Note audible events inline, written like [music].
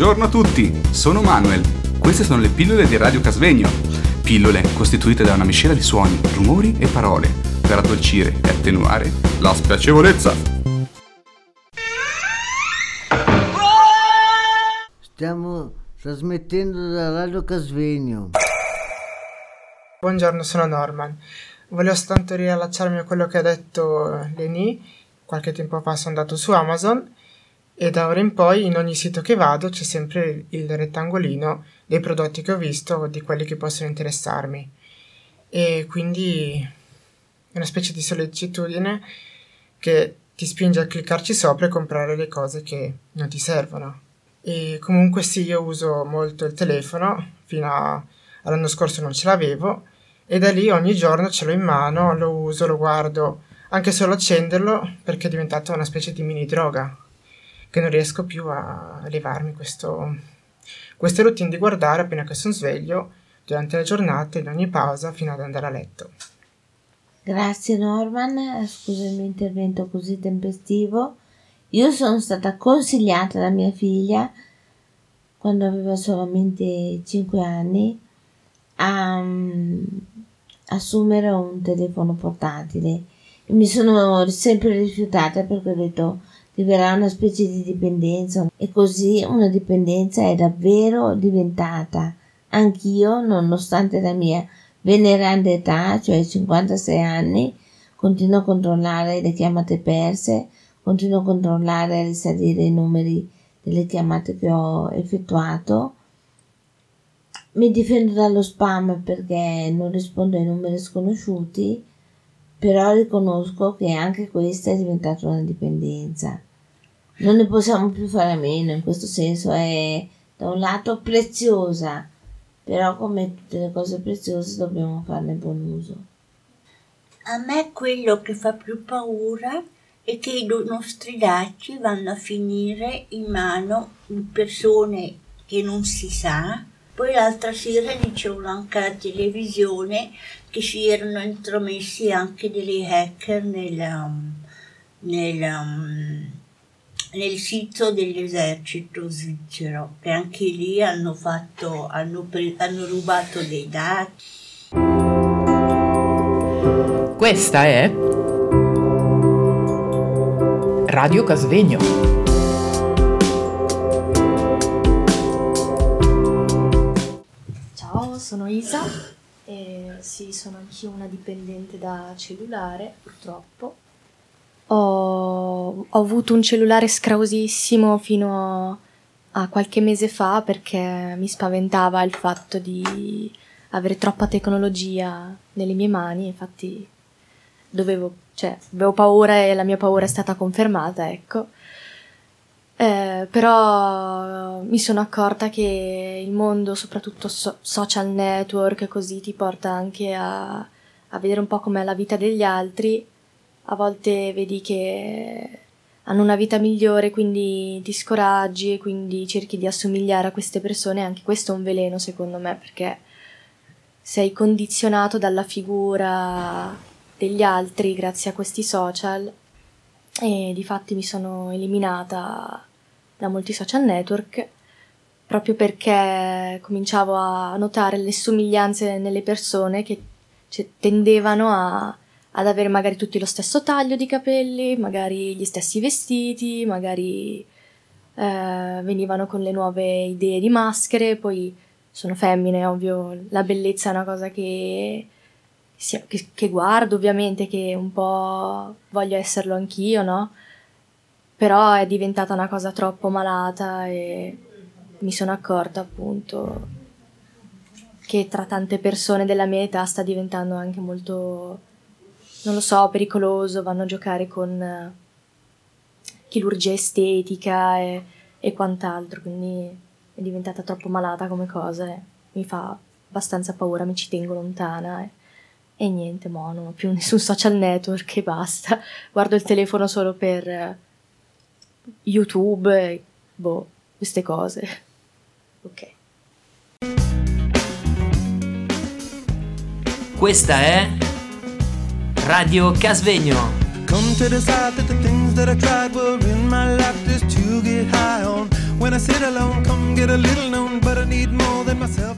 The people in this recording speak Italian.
Buongiorno a tutti, sono Manuel. Queste sono le pillole di Radio Casvegno. Pillole costituite da una miscela di suoni, rumori e parole per addolcire e attenuare la spiacevolezza. Stiamo trasmettendo da Radio Casvegno. Buongiorno, sono Norman. Volevo soltanto riallacciarmi a quello che ha detto Leni. Qualche tempo fa sono andato su Amazon e da ora in poi in ogni sito che vado c'è sempre il rettangolino dei prodotti che ho visto o di quelli che possono interessarmi. E quindi è una specie di sollecitudine che ti spinge a cliccarci sopra e comprare le cose che non ti servono. E comunque sì, io uso molto il telefono, fino all'anno scorso non ce l'avevo e da lì ogni giorno ce l'ho in mano, lo uso, lo guardo, anche solo accenderlo perché è diventato una specie di mini droga che non riesco più a levarmi questo, queste routine di guardare appena che sono sveglio durante la giornata in ogni pausa fino ad andare a letto. Grazie Norman, scusa il mio intervento così tempestivo. Io sono stata consigliata da mia figlia quando aveva solamente 5 anni a um, assumere un telefono portatile mi sono sempre rifiutata perché ho detto diverrà una specie di dipendenza e così una dipendenza è davvero diventata. Anch'io, nonostante la mia veneranda età, cioè 56 anni, continuo a controllare le chiamate perse, continuo a controllare e risalire i numeri delle chiamate che ho effettuato. Mi difendo dallo spam perché non rispondo ai numeri sconosciuti, però riconosco che anche questa è diventata una dipendenza. Non ne possiamo più fare a meno, in questo senso è da un lato preziosa, però come tutte le cose preziose dobbiamo farne buon uso. A me quello che fa più paura è che i nostri dati vanno a finire in mano di persone che non si sa. Poi l'altra sera dicevano anche alla televisione che si erano intromessi anche degli hacker nel, nel, nel sito dell'esercito svizzero, che anche lì hanno, fatto, hanno, pre- hanno rubato dei dati. Questa è Radio Casvegno. Ciao, sono Isa e sì, sono anch'io una dipendente da cellulare, purtroppo. Ho, ho avuto un cellulare scrausissimo fino a qualche mese fa perché mi spaventava il fatto di avere troppa tecnologia nelle mie mani, infatti dovevo, cioè, avevo paura e la mia paura è stata confermata, ecco. Eh, però mi sono accorta che il mondo, soprattutto so- social network, così ti porta anche a, a vedere un po' com'è la vita degli altri. A volte vedi che hanno una vita migliore, quindi ti scoraggi e quindi cerchi di assomigliare a queste persone. Anche questo è un veleno, secondo me, perché sei condizionato dalla figura degli altri grazie a questi social e di fatti mi sono eliminata da molti social network proprio perché cominciavo a notare le somiglianze nelle persone che cioè, tendevano a, ad avere magari tutti lo stesso taglio di capelli, magari gli stessi vestiti, magari eh, venivano con le nuove idee di maschere, poi sono femmine, ovvio, la bellezza è una cosa che, che, guardo ovviamente, che un po' voglio esserlo anch'io, no? Però è diventata una cosa troppo malata e mi sono accorta appunto che tra tante persone della mia età sta diventando anche molto, non lo so, pericoloso, vanno a giocare con chirurgia estetica e, e quant'altro, quindi è diventata troppo malata come cosa e mi fa abbastanza paura, mi ci tengo lontana e, e niente, mo, non ho più [laughs] nessun social network e basta, guardo il telefono solo per YouTube, boh, queste cose. [laughs] Ok. Questa è Radio Casvegno. Come to decide that the things that I tried were in my life just to get high on. When I sit alone. Come get a little known, but I need more than myself.